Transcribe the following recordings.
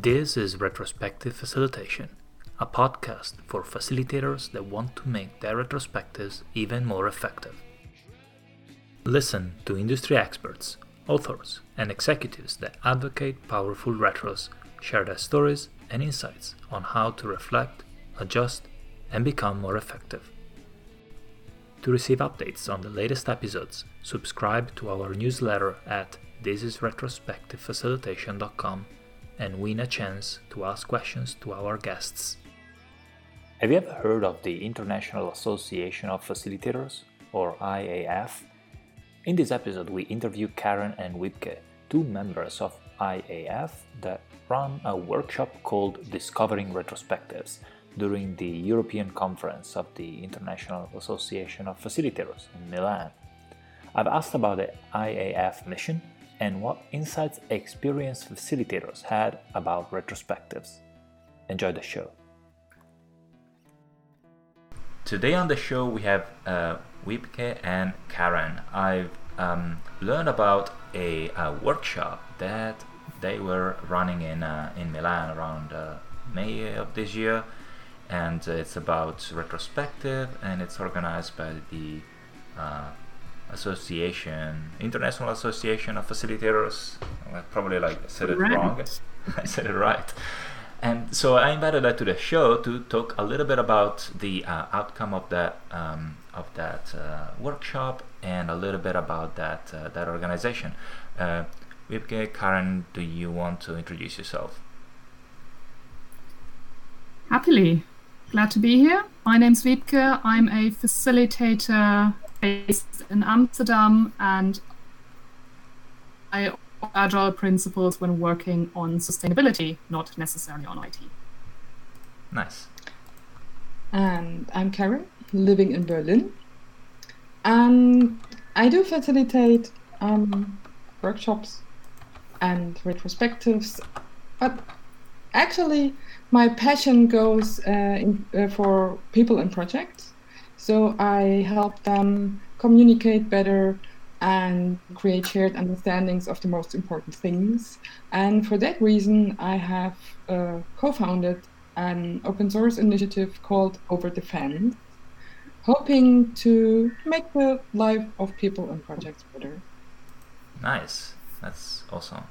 This is Retrospective Facilitation, a podcast for facilitators that want to make their retrospectives even more effective. Listen to industry experts, authors, and executives that advocate powerful retros share their stories and insights on how to reflect, adjust, and become more effective. To receive updates on the latest episodes, subscribe to our newsletter at thisisretrospectivefacilitation.com and win a chance to ask questions to our guests. Have you ever heard of the International Association of Facilitators, or IAF? In this episode, we interview Karen and Wiebke, two members of IAF that run a workshop called Discovering Retrospectives during the European Conference of the International Association of Facilitators in Milan. I've asked about the IAF mission and what insights experienced facilitators had about retrospectives. Enjoy the show. Today on the show we have uh, Wiebke and Karen. I've um, learned about a, a, workshop that they were running in uh, in Milan around uh, May of this year, and it's about retrospective, and it's organized by the uh, Association, International Association of Facilitators. I probably like said it right. wrong. I said it right. And so I invited her to the show to talk a little bit about the uh, outcome of that um, of that uh, workshop and a little bit about that uh, that organization. Uh, Wiebke, Karen, do you want to introduce yourself? Happily. Glad to be here. My name's Wiebke. I'm a facilitator based in Amsterdam and I agile principles when working on sustainability, not necessarily on IT. Nice. And I'm Karen, living in Berlin. And I do facilitate um, workshops and retrospectives, but actually, my passion goes uh, in, uh, for people and projects. So I help them communicate better and create shared understandings of the most important things. And for that reason, I have uh, co founded an open source initiative called Overdefend, hoping to make the life of people and projects better. Nice. That's awesome.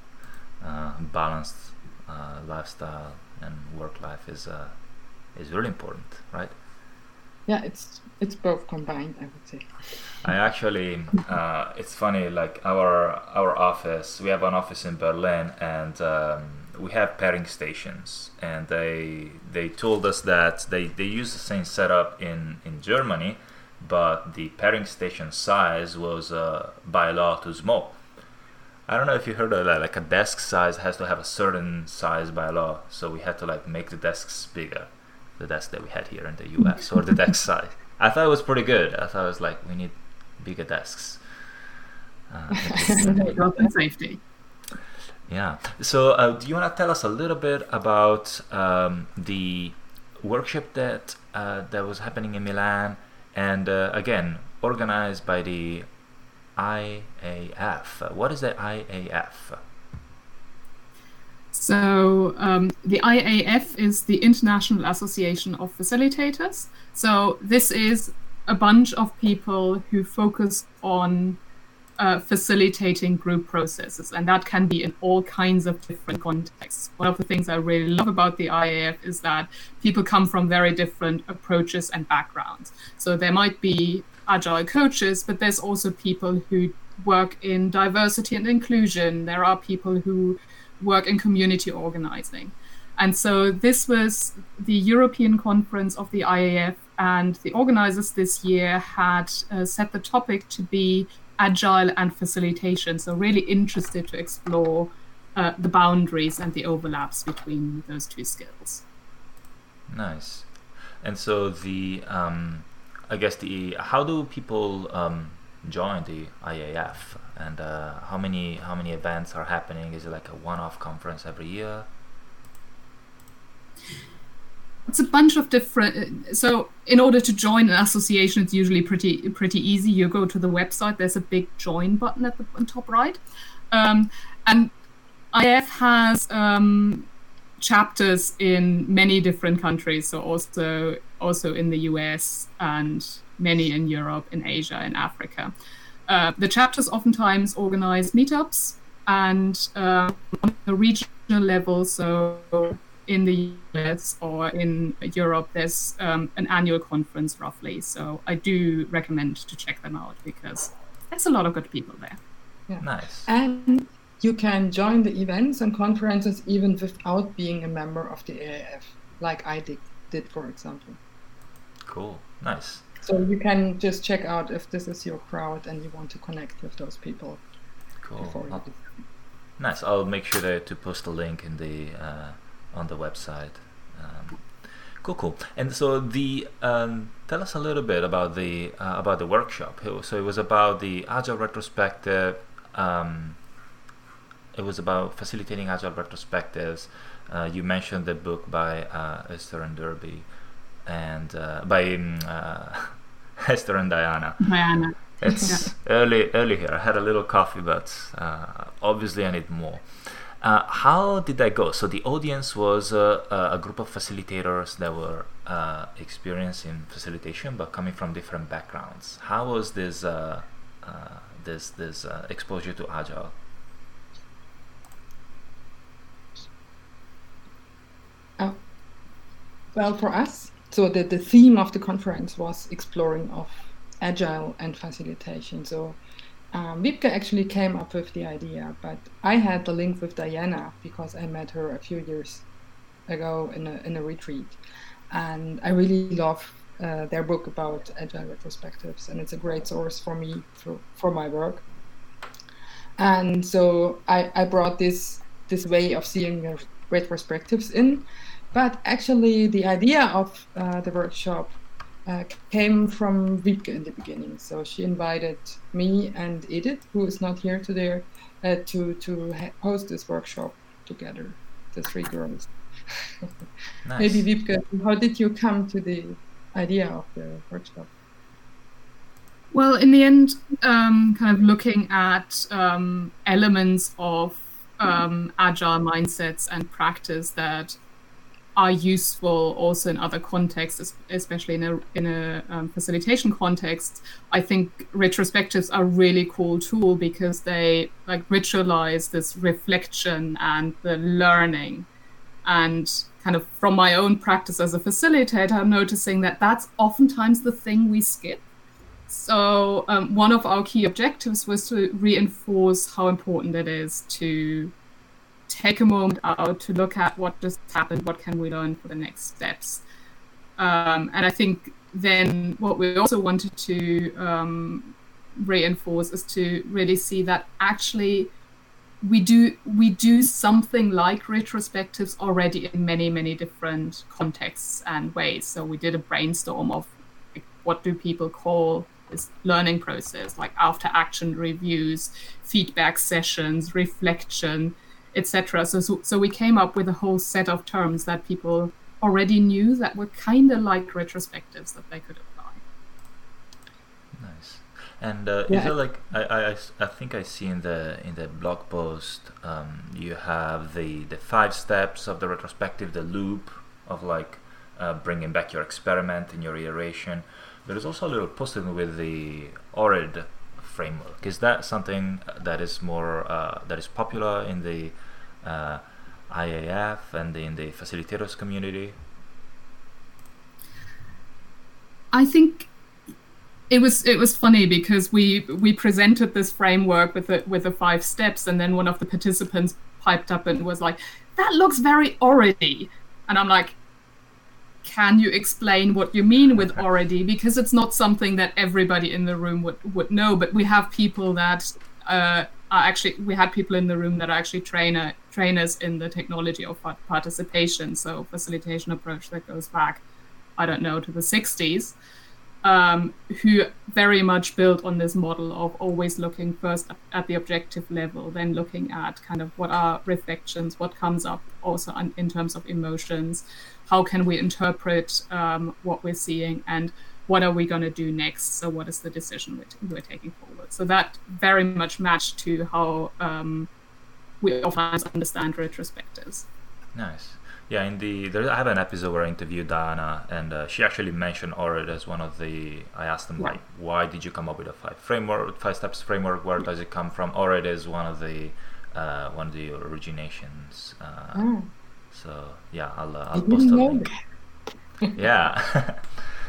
Uh, balanced uh, lifestyle and work life is uh, is really important, right? Yeah, it's it's both combined. I would say. I actually, uh, it's funny. Like our our office, we have an office in Berlin, and um, we have pairing stations. And they they told us that they they use the same setup in in Germany, but the pairing station size was uh, by law too small. I don't know if you heard of that. Like a desk size has to have a certain size by law, so we had to like make the desks bigger. The desk that we had here in the U.S. or the desk size. I thought it was pretty good. I thought it was like we need bigger desks. Uh, Health and safety. Yeah. So, uh, do you want to tell us a little bit about um, the workshop that uh, that was happening in Milan, and uh, again organized by the IAF. What is the IAF? So um, the IAF is the International Association of Facilitators. So this is a bunch of people who focus on uh, facilitating group processes, and that can be in all kinds of different contexts. One of the things I really love about the IAF is that people come from very different approaches and backgrounds. So there might be agile coaches, but there's also people who work in diversity and inclusion. There are people who work in community organizing. And so this was the European conference of the IAF, and the organizers this year had uh, set the topic to be agile and facilitation. So, really interested to explore uh, the boundaries and the overlaps between those two skills. Nice. And so, the um, I guess the how do people um, join the IAF and uh, how many how many events are happening? Is it like a one-off conference every year? It's a bunch of different. So, in order to join an association, it's usually pretty pretty easy. You go to the website. There's a big join button at the top right, um, and IAF has um, chapters in many different countries, so also also in the US and many in Europe, in Asia, in Africa. Uh, the chapters oftentimes organize meetups and uh, on the regional level, so in the US or in Europe, there's um, an annual conference roughly. So I do recommend to check them out because there's a lot of good people there. Yeah. Nice. And you can join the events and conferences even without being a member of the AIF, like I did, did for example. Cool. Nice. So you can just check out if this is your crowd and you want to connect with those people. Cool. Nice. I'll make sure to, to post a link in the uh, on the website. Um, cool, cool. And so the um, tell us a little bit about the uh, about the workshop. So it was about the agile retrospective. Um, it was about facilitating agile retrospectives. Uh, you mentioned the book by uh, Esther and Derby, and uh, by um, uh, Esther and Diana. Diana. It's yeah. early, early here. I had a little coffee, but uh, obviously I need more. Uh, how did that go? So the audience was uh, a group of facilitators that were uh, experienced in facilitation, but coming from different backgrounds. How was this uh, uh, this this uh, exposure to agile? Oh, well, for us, so the, the theme of the conference was exploring of agile and facilitation. So um, actually came up with the idea, but I had the link with Diana because I met her a few years ago in a, in a retreat. And I really love uh, their book about agile retrospectives, and it's a great source for me for, for my work. And so I, I brought this this way of seeing retrospectives in, but actually the idea of uh, the workshop uh, came from Wiebke in the beginning. So she invited me and Edith, who is not here today, uh, to to host this workshop together, the three girls. nice. Maybe Wiebke, how did you come to the idea of the workshop? Well, in the end, um, kind of looking at um, elements of um, agile mindsets and practice that are useful also in other contexts, especially in a in a um, facilitation context. I think retrospectives are really cool tool because they like ritualize this reflection and the learning, and kind of from my own practice as a facilitator, I'm noticing that that's oftentimes the thing we skip. So um, one of our key objectives was to reinforce how important it is to take a moment out to look at what just happened, what can we learn for the next steps. Um, and I think then what we also wanted to um, reinforce is to really see that actually we do we do something like retrospectives already in many many different contexts and ways. So we did a brainstorm of like, what do people call this learning process, like after action reviews, feedback sessions, reflection etc. So, so, so we came up with a whole set of terms that people already knew that were kind of like retrospectives that they could apply. Nice. And uh, yeah. is there like I, I, I think I see in the in the blog post um, you have the the five steps of the retrospective, the loop of like uh, bringing back your experiment and your iteration. There is also a little posting with the ORID framework. Is that something that is more uh, that is popular in the uh, IAF and in the facilitators community? I think it was it was funny because we we presented this framework with the with the five steps, and then one of the participants piped up and was like, "That looks very ORID," and I'm like, "Can you explain what you mean with ORID?" Because it's not something that everybody in the room would would know, but we have people that. Uh, are actually we had people in the room that are actually trainer trainers in the technology of participation so facilitation approach that goes back i don't know to the 60s um, who very much built on this model of always looking first at the objective level then looking at kind of what are reflections what comes up also in terms of emotions how can we interpret um, what we're seeing and what are we going to do next? So, what is the decision we're, we're taking forward? So, that very much matched to how um, we often understand retrospectives. Nice. Yeah, in the there, I have an episode where I interviewed Diana, and uh, she actually mentioned ORID as one of the. I asked them Yeah. like, why did you come up with a five framework, five steps framework? Where does it come from? ORID is one of the uh, one of the originations. Uh, Ah, So yeah, I'll uh, I'll post a link. yeah.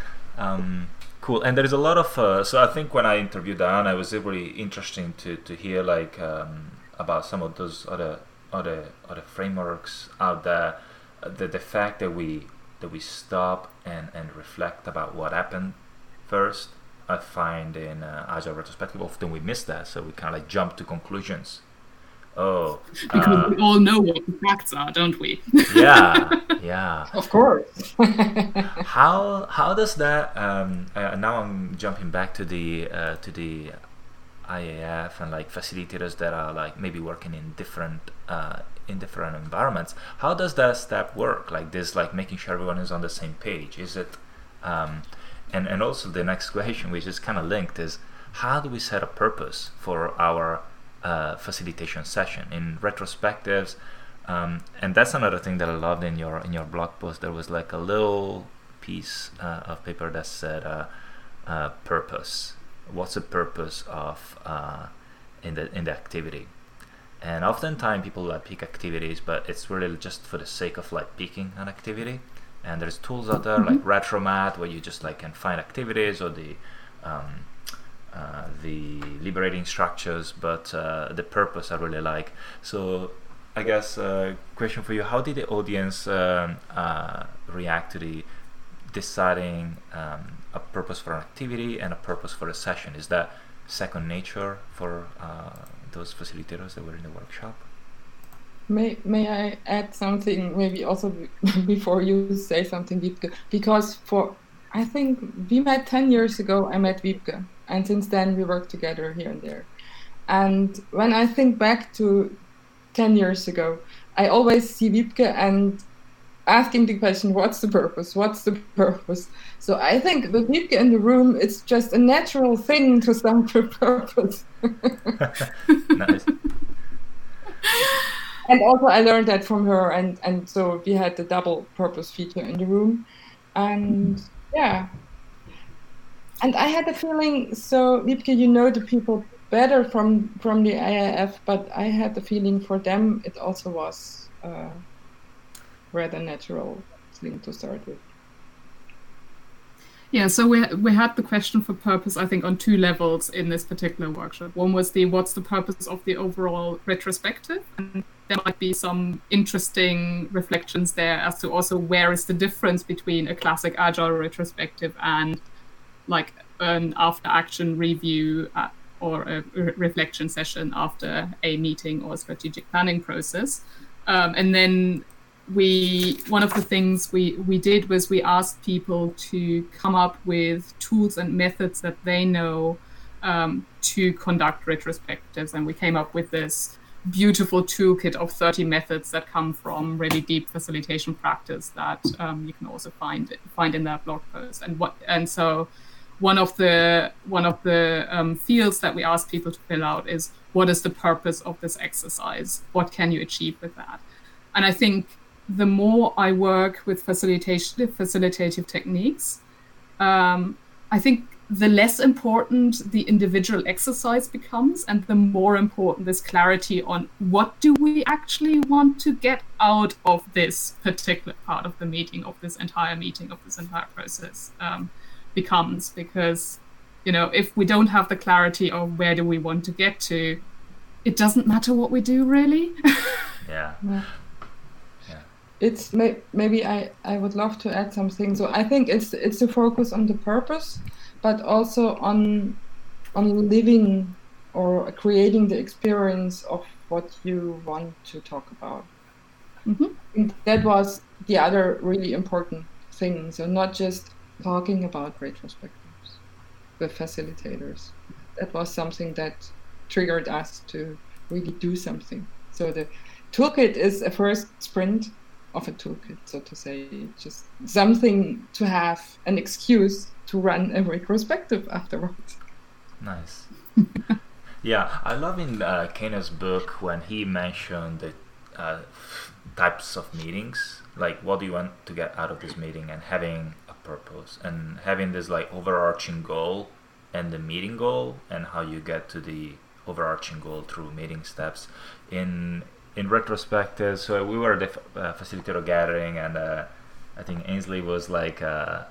um, cool. And there is a lot of. Uh, so I think when I interviewed Diana, it was really interesting to, to hear like um, about some of those other other other frameworks out there. Uh, the the fact that we that we stop and and reflect about what happened first. I find in uh, agile retrospective often we miss that, so we kind of like jump to conclusions. Oh, Because uh, we all know what the facts are, don't we? yeah, yeah. Of course. how how does that um, uh, now i'm jumping back to the uh, to the iaf and like facilitators that are like maybe working in different uh, in different environments how does that step work like this like making sure everyone is on the same page is it um, and and also the next question which is kind of linked is how do we set a purpose for our uh, facilitation session in retrospectives um, and that's another thing that I loved in your in your blog post. There was like a little piece uh, of paper that said uh, uh, purpose. What's the purpose of uh, in the in the activity? And oftentimes people like pick activities, but it's really just for the sake of like picking an activity. And there's tools out there like Retromat where you just like can find activities or the um, uh, the liberating structures, but uh, the purpose I really like. So I guess uh, question for you: How did the audience um, uh, react to the deciding um, a purpose for an activity and a purpose for a session? Is that second nature for uh, those facilitators that were in the workshop? May May I add something? Maybe also before you say something, Wiebke, because for I think we met ten years ago. I met Wiebke, and since then we work together here and there. And when I think back to ten years ago, I always see Wiebke and asking the question, "What's the purpose? What's the purpose?" So I think with Wiebke in the room, it's just a natural thing to with purpose. nice. and also I learned that from her, and and so we had the double purpose feature in the room, and yeah, and I had the feeling. So Wiebke, you know the people better from from the IIF, but I had the feeling for them it also was uh, rather natural thing to start with. Yeah, so we we had the question for purpose, I think, on two levels in this particular workshop. One was the what's the purpose of the overall retrospective, and there might be some interesting reflections there as to also where is the difference between a classic agile retrospective and like an after action review uh, or a re- reflection session after a meeting or strategic planning process, um, and then we one of the things we we did was we asked people to come up with tools and methods that they know um, to conduct retrospectives. And we came up with this beautiful toolkit of 30 methods that come from really deep facilitation practice that um, you can also find find in that blog post. And what and so one of the one of the um, fields that we ask people to fill out is what is the purpose of this exercise? What can you achieve with that? And i think the more I work with facilitation facilitative techniques, um, I think the less important the individual exercise becomes, and the more important this clarity on what do we actually want to get out of this particular part of the meeting, of this entire meeting, of this entire process um, becomes. Because you know, if we don't have the clarity of where do we want to get to, it doesn't matter what we do, really. Yeah. It's may, maybe I, I would love to add something. So I think it's it's a focus on the purpose, but also on on living or creating the experience of what you want to talk about. Mhm. That was the other really important thing. So not just talking about retrospectives with facilitators. That was something that triggered us to really do something. So the toolkit is a first sprint of a toolkit, so to say, just something to have an excuse to run a retrospective afterwards. Nice. yeah, I love in uh, Kaner's book when he mentioned the uh, types of meetings. Like, what do you want to get out of this meeting, and having a purpose, and having this like overarching goal, and the meeting goal, and how you get to the overarching goal through meeting steps. In in retrospective, so we were the uh, facilitator gathering, and uh, I think Ainsley was like. Uh,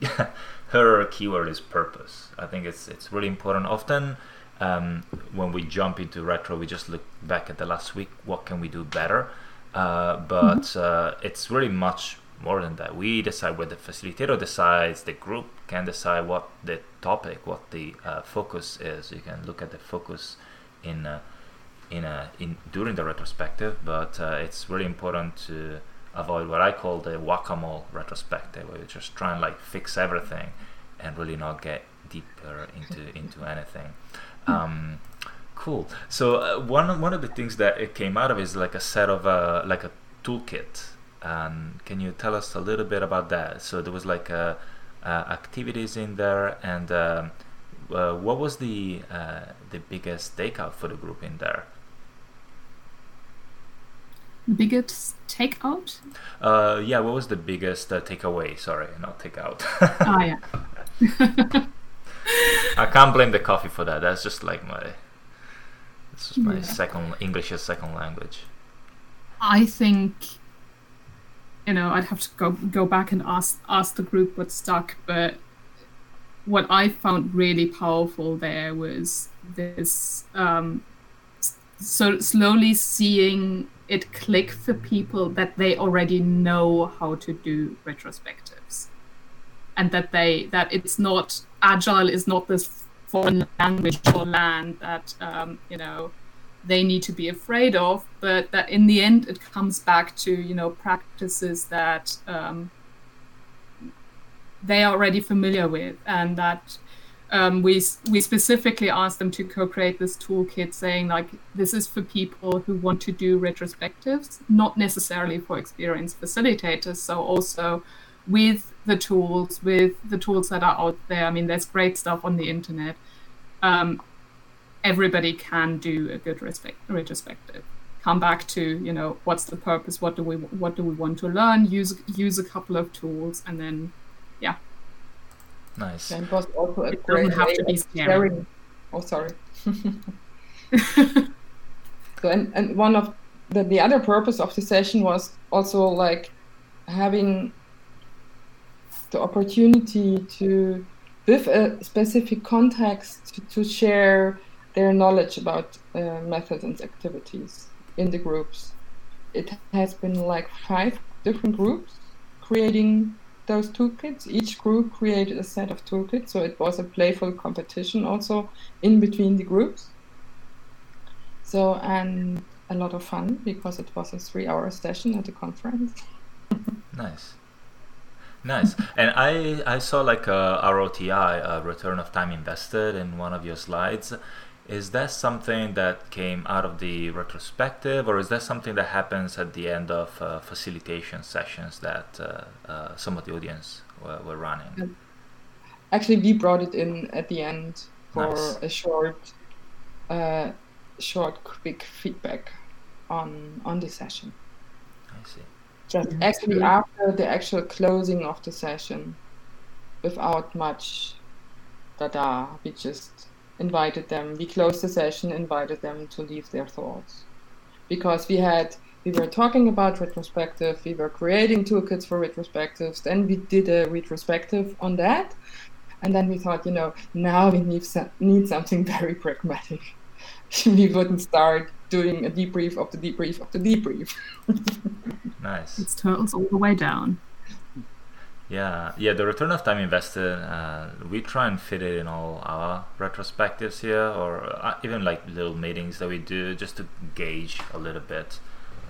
her keyword is purpose. I think it's it's really important. Often, um, when we jump into retro, we just look back at the last week. What can we do better? Uh, but mm-hmm. uh, it's really much more than that. We decide what the facilitator decides. The group can decide what the topic, what the uh, focus is. You can look at the focus in uh, in a in during the retrospective. But uh, it's really important to avoid what I call the whack-a-mole retrospective, where you just try and like fix everything and really not get deeper into into anything. Um, cool. So uh, one one of the things that it came out of is like a set of uh, like a toolkit. And can you tell us a little bit about that? So there was like uh, uh activities in there, and um, uh, what was the uh, the biggest takeout for the group in there? Biggest takeout? Uh, yeah, what was the biggest uh, takeaway? Sorry, not takeout. ah, yeah. I can't blame the coffee for that. That's just like my, it's just my yeah. second English as second language. I think, you know, I'd have to go go back and ask ask the group what stuck, but what I found really powerful there was this um, so slowly seeing it click for people that they already know how to do retrospectives. And that they that it's not agile is not this foreign language or land that um, you know they need to be afraid of but that in the end it comes back to you know practices that um, they are already familiar with and that um, we we specifically asked them to co-create this toolkit, saying like this is for people who want to do retrospectives, not necessarily for experienced facilitators. So also with the tools, with the tools that are out there. I mean, there's great stuff on the internet. Um, everybody can do a good respect, retrospective. Come back to you know what's the purpose, what do we what do we want to learn? Use use a couple of tools, and then yeah, Nice. And it was also a it great have to be sharing. Oh, sorry. so, and, and one of the, the other purpose of the session was also like having the opportunity to, with a specific context, to, to share their knowledge about uh, methods and activities in the groups. It has been like five different groups creating those toolkits. Each group created a set of toolkits, so it was a playful competition also in between the groups. So, and a lot of fun because it was a three hour session at the conference. nice. Nice. And I I saw like a ROTI, a uh, return of time invested, in one of your slides. Is that something that came out of the retrospective, or is that something that happens at the end of uh, facilitation sessions that uh, uh, some of the audience were, were, running? Actually, we brought it in at the end for nice. a short, uh, short, quick feedback on on the session. I see. Just actually after the actual closing of the session, without much data, we just invited them. We closed the session, invited them to leave their thoughts. Because we had, we were talking about retrospective, we were creating toolkits for retrospectives, then we did a retrospective on that. And then we thought, you know, now we need, some, need something very pragmatic. we wouldn't start doing a debrief of the debrief of the debrief. nice. It's turtles all the way down. Yeah, yeah. The return of time invested, uh, we try and fit it in all our retrospectives here, or uh, even like little meetings that we do, just to gauge a little bit.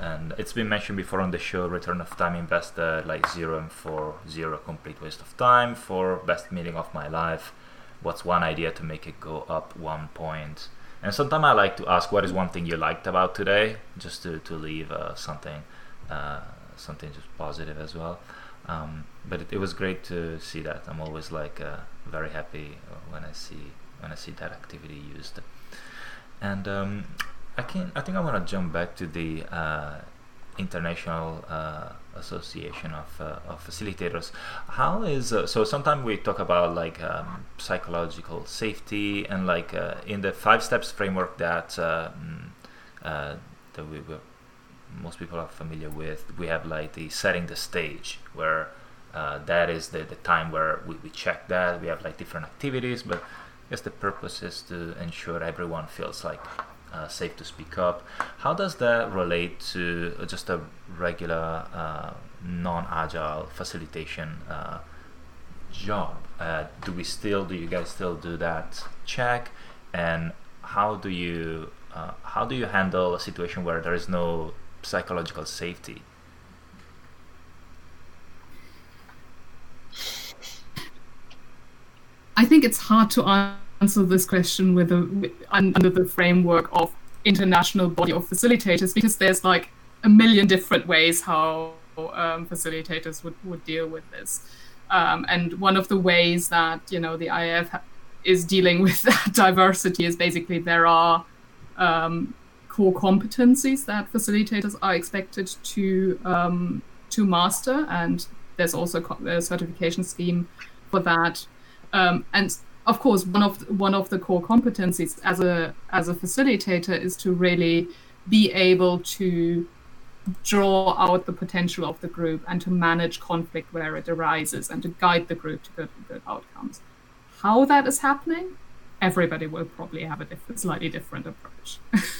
And it's been mentioned before on the show. Return of time invested, like zero and four, zero complete waste of time. For best meeting of my life, what's one idea to make it go up one point? And sometimes I like to ask, what is one thing you liked about today, just to to leave uh, something, uh, something just positive as well. Um, but it, it, was great to see that. I'm always like uh, very happy when I see when I see that activity used. And um, I can I think I want to jump back to the uh, international uh, association of, uh, of facilitators. How is uh, so? Sometimes we talk about like um, psychological safety and like uh, in the five steps framework that uh, mm, uh, that we most people are familiar with. We have like the setting the stage where uh, that is the, the time where we, we check that we have like different activities, but I guess the purpose is to ensure everyone feels like uh, safe to speak up. How does that relate to just a regular uh, non-agile facilitation uh, job? Uh, do we still, do you guys still do that check? And how do you uh, how do you handle a situation where there is no psychological safety? I think it's hard to answer this question with, a, with under the framework of international body of facilitators because there's like a million different ways how um, facilitators would, would deal with this. Um, and one of the ways that you know the IAF is dealing with that diversity is basically there are um, core competencies that facilitators are expected to um, to master, and there's also a certification scheme for that. Um, and of course, one of one of the core competencies as a as a facilitator is to really be able to draw out the potential of the group and to manage conflict where it arises and to guide the group to good, good outcomes. How that is happening, everybody will probably have a slightly different approach.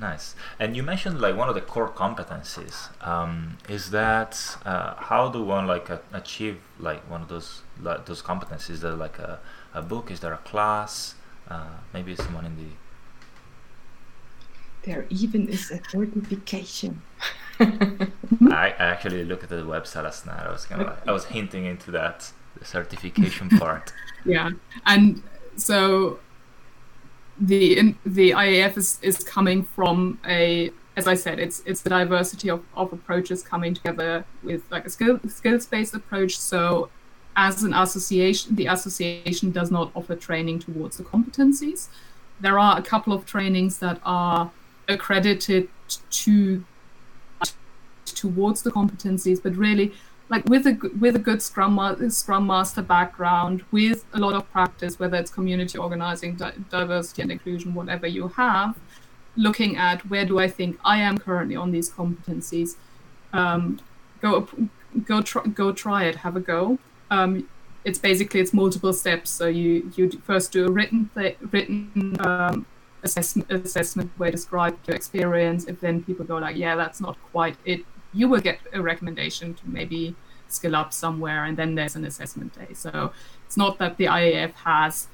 Nice. And you mentioned like one of the core competencies um, is that uh, how do one like uh, achieve like one of those like, those competencies? Is there like a, a book? Is there a class? Uh, maybe someone in the there even is a certification. I actually looked at the website last night. I was kind of like, I was hinting into that the certification part. Yeah, and so the the IAF is, is coming from a as I said, it's it's the diversity of, of approaches coming together with like a skill skills based approach. So as an association, the association does not offer training towards the competencies. There are a couple of trainings that are accredited to towards the competencies, but really like with a with a good scrum scrum master background with a lot of practice whether it's community organizing di- diversity and inclusion whatever you have looking at where do i think i am currently on these competencies um, go go try go try it have a go. Um, it's basically it's multiple steps. So you you first do a written th- written um, assessment assessment where you describe your experience. If then people go like yeah that's not quite it you will get a recommendation to maybe skill up somewhere, and then there's an assessment day. So it's not that the IAF has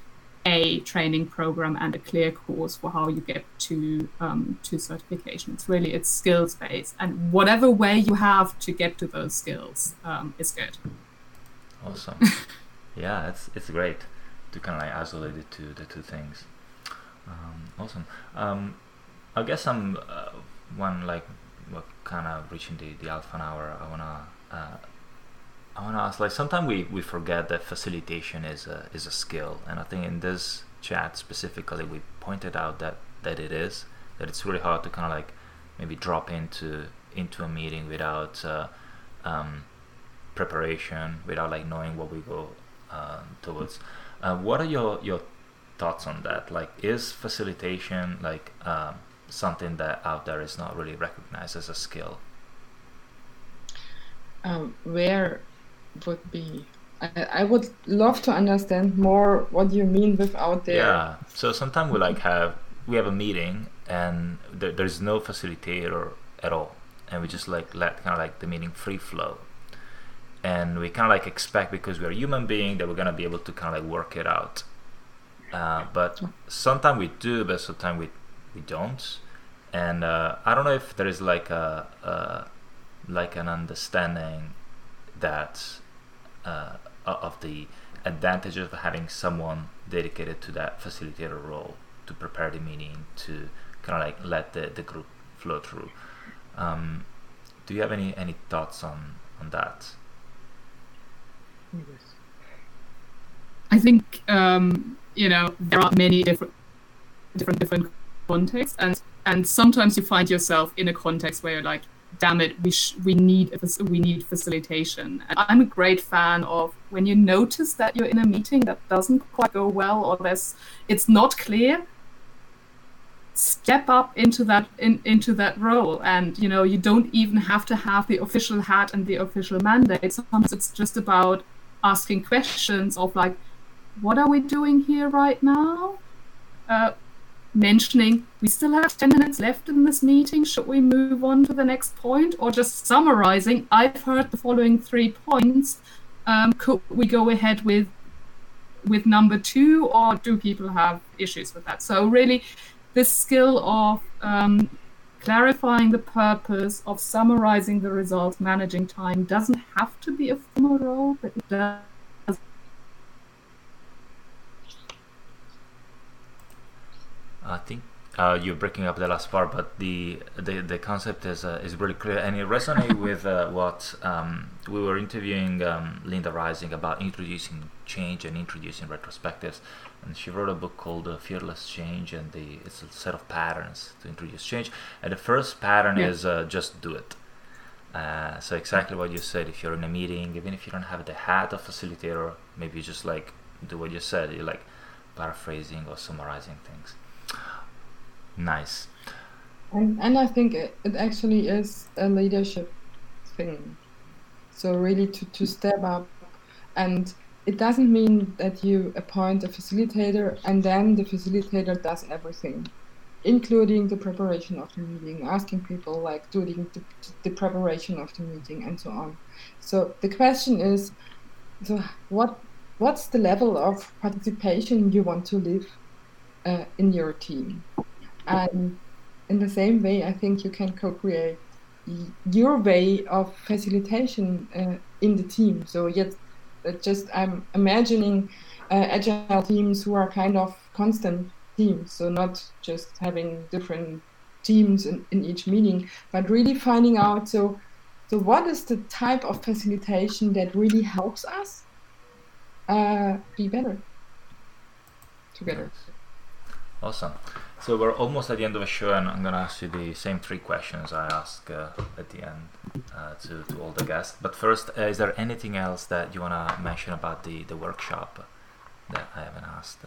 a training program and a clear course for how you get to um, to certification. It's really it's skills based, and whatever way you have to get to those skills um, is good. Awesome. yeah, it's it's great to kind of like isolate it to the two things. Um, awesome. Um, I guess I'm uh, one like we're kind of reaching the, the alpha hour. I wanna uh, I wanna ask like sometimes we, we forget that facilitation is a is a skill, and I think in this chat specifically we pointed out that that it is that it's really hard to kind of like maybe drop into into a meeting without uh, um, preparation, without like knowing what we go uh, towards. Uh, what are your your thoughts on that? Like, is facilitation like um, something that out there is not really recognized as a skill? Um, where would be I, I would love to understand more what you mean with out there. Yeah. So sometimes we like have we have a meeting and there, there's no facilitator at all, and we just like let kind of like the meeting free flow, and we kind of like expect because we're human being that we're gonna be able to kind of like work it out. Uh, but sometimes we do, but sometimes we we don't, and uh, I don't know if there is like a, a like an understanding that uh, of the advantages of having someone dedicated to that facilitator role to prepare the meeting to kind of like let the, the group flow through. Um, do you have any any thoughts on on that? I think um, you know there are many different different different contexts, and and sometimes you find yourself in a context where you're like damn it, we sh- we need we need facilitation. And I'm a great fan of when you notice that you're in a meeting that doesn't quite go well or there's it's not clear. Step up into that in, into that role, and you know you don't even have to have the official hat and the official mandate. Sometimes it's just about asking questions of like, what are we doing here right now? Uh, mentioning we still have 10 minutes left in this meeting. Should we move on to the next point? Or just summarizing, I've heard the following three points. Um, could we go ahead with with number two, or do people have issues with that? So really, this skill of um, clarifying the purpose, of summarizing the results, managing time doesn't have to be a formal role, but it does I think uh, you're breaking up the last part, but the the, the concept is uh, is really clear, and it resonates with uh, what um, we were interviewing um, Linda Rising about introducing change and introducing retrospectives, and she wrote a book called uh, Fearless Change, and the it's a set of patterns to introduce change, and the first pattern Yeah. is uh, just do it. Uh, so exactly what you said. If you're in a meeting, even if you don't have the hat of facilitator, maybe you just like do what you said. You're like paraphrasing or summarizing things. Nice. And, and I think it, it actually is a leadership thing. So really to, to step up and it doesn't mean that you appoint a facilitator and then the facilitator does everything, including the preparation of the meeting, asking people like doing the, the preparation of the meeting and so on. So the question is, so what what's the level of participation you want to live uh, in your team? And in the same way, I think you can co-create your way of facilitation uh, in the team. So yet, uh, just I'm imagining uh, agile teams who are kind of constant teams. So not just having different teams in, in each meeting, but really finding out. So, so what is the type of facilitation that really helps us uh, be better together? Awesome. So we're almost at the end of the show, and I'm gonna ask you the same three questions I ask uh, at the end uh, to to all the guests. But first, uh, is there anything else that you wanna mention about the the workshop that I haven't asked?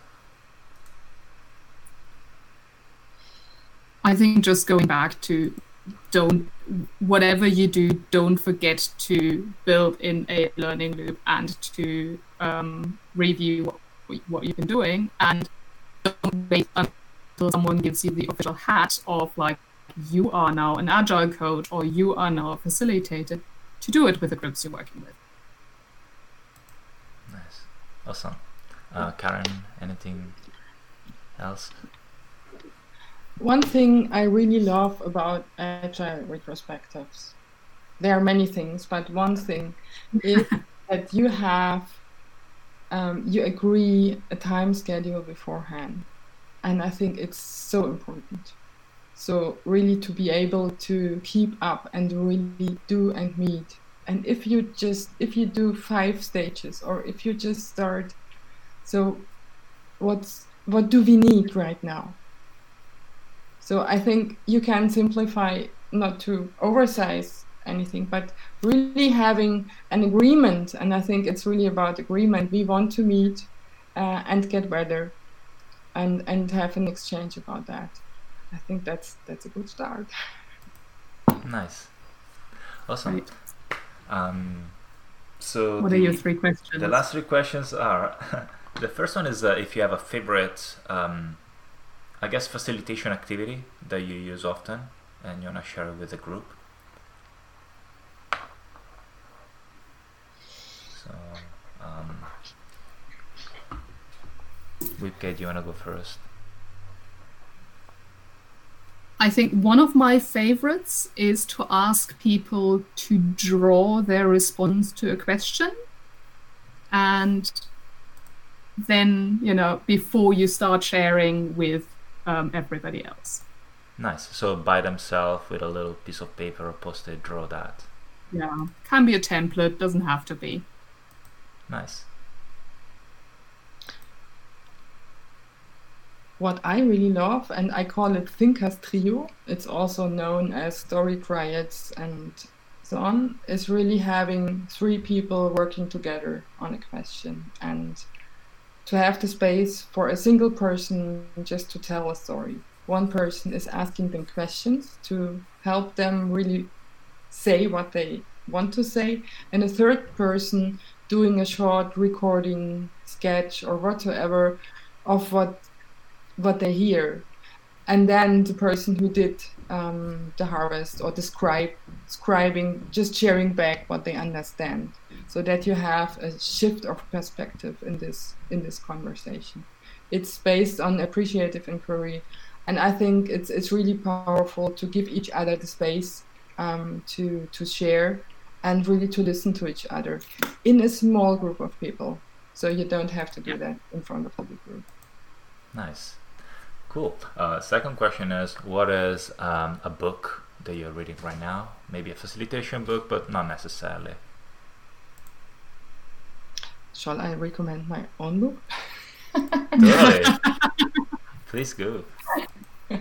I think just going back to don't whatever you do, don't forget to build in a learning loop and to um, review what, what you've been doing and don't wait until someone gives you the official hat of like you are now an agile coach or you are now a facilitator to do it with the groups you're working with. Nice, awesome. Uh, Karen, anything else? One thing I really love about agile retrospectives, there are many things, but one thing is that you have, um, you agree a time schedule beforehand. And I think it's so important. So, really, to be able to keep up and really do and meet. And if you just, if you do five stages or if you just start, so what's, what do we need right now? So I think you can simplify not to oversize anything, but really having an agreement. And I think it's really about agreement. We want to meet uh, and get better, and and have an exchange about that. I think that's that's a good start. Nice, awesome. Right. Um, so What the, are your three questions? the last three questions are the first one is uh, if you have a favorite, um, I guess, facilitation activity that you use often and you wanna share it with the group. Wiebke, do you wanna go first? I think one of my favorites is to ask people to draw their response to a question. And then, you know, before you start sharing with um, everybody else. Nice. So by themselves with a little piece of paper or post-it, draw that. Yeah. Can be a template, doesn't have to be. Nice. What I really love, and I call it Thinkers Trio. It's also known as Story Triads and so on, is really having three people working together on a question and to have the space for a single person just to tell a story. One person is asking them questions to help them really say what they want to say, and a third person doing a short recording, sketch, or whatsoever of what what they hear, and then the person who did um, the harvest or describe scribing, just sharing back what they understand, so that you have a shift of perspective in this in this conversation. It's based on appreciative inquiry, and I think it's it's really powerful to give each other the space um, to to share and really to listen to each other in a small group of people. So you don't have to do that in front of a big group. Nice. Cool. Uh, second question is what is um, a book that you're reading right now? Maybe a facilitation book, but not necessarily. Shall I recommend my own book? totally. Please go.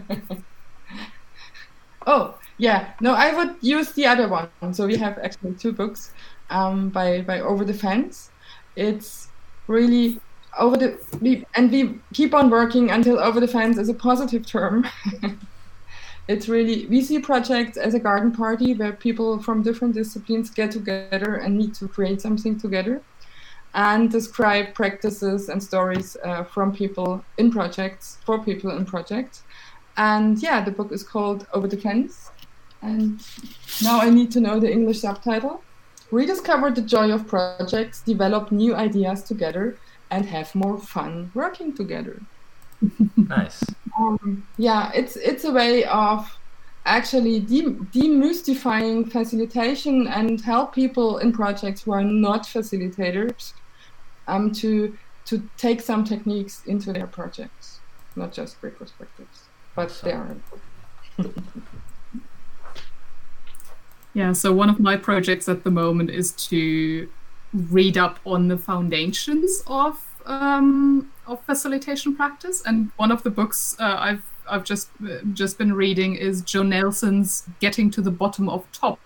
oh, yeah. No, I would use the other one. So we have actually two books um, by, by Over the Fence. It's really over the we, and we keep on working until over the fence is a positive term. it's really we see projects as a garden party where people from different disciplines get together and need to create something together and describe practices and stories uh, from people in projects for people in projects. And yeah the book is called over the fence. And now i need to know the english subtitle. Rediscover the joy of projects develop new ideas together and have more fun working together. nice. Um, yeah, it's it's a way of actually de- demystifying facilitation and help people in projects who are not facilitators um, to to take some techniques into their projects, not just retrospectives, but awesome. they are. yeah. So one of my projects at the moment is to read up on the foundations of um, of facilitation practice. And one of the books uh, I've I've just just been reading is Jo Nelson's "Getting to the Bottom of Top,"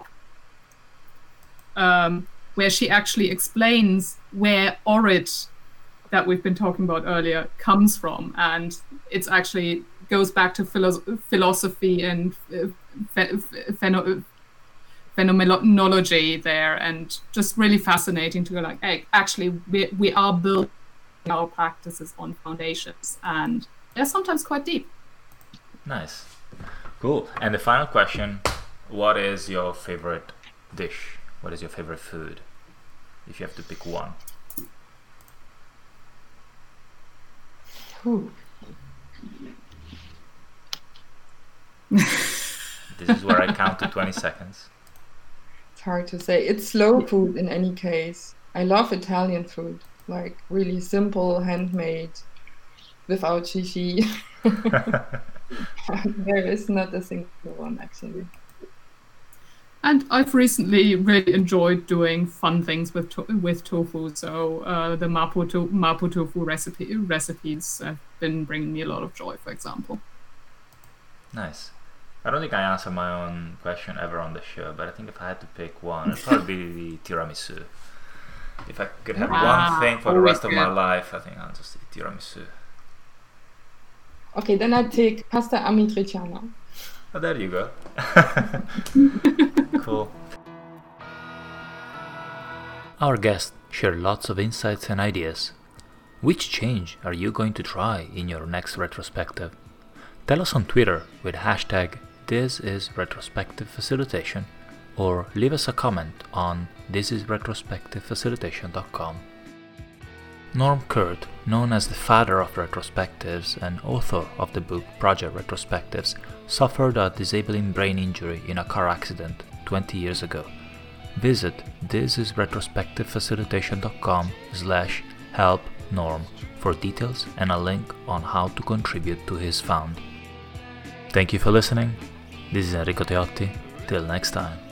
um, where she actually explains where ORID that we've been talking about earlier comes from, and it's actually goes back to philo- philosophy and uh, ph- phenomenology there and just really fascinating to go like hey, actually we, we are building our practices on foundations and they're sometimes quite deep. Nice. Cool. And the final question what is your favorite dish? What is your favorite food? If you have to pick one. Ooh. this is where I count to 20 seconds hard to say. It's slow food in any case. I love Italian food, like really simple, handmade, without shishi. there is not a single one actually. And I've recently really enjoyed doing fun things with to- with tofu. So uh, the mapo, to- mapo tofu recipe recipes have been bringing me a lot of joy, for example. Nice. I don't think I answered my own question ever on the show, but I think if I had to pick one, it'd probably be the tiramisu. If I could have ah, one thing for the rest of my life, I think I'll just eat tiramisu. Okay, then I take pasta amatriciana. Oh, there you go. cool. Our guests share lots of insights and ideas. Which change are you going to try in your next retrospective? Tell us on Twitter with hashtag this is retrospective facilitation or leave us a comment on thisisretrospectivefacilitation.com. Norm Kerth, known as the father of retrospectives and author of the book Project Retrospectives, suffered a disabling brain injury in a car accident 20 years ago. Visit thisisretrospectivefacilitation.com slash help Norm for details and a link on how to contribute to his fund. Thank you for listening this is Enrico Teotti. Till next time.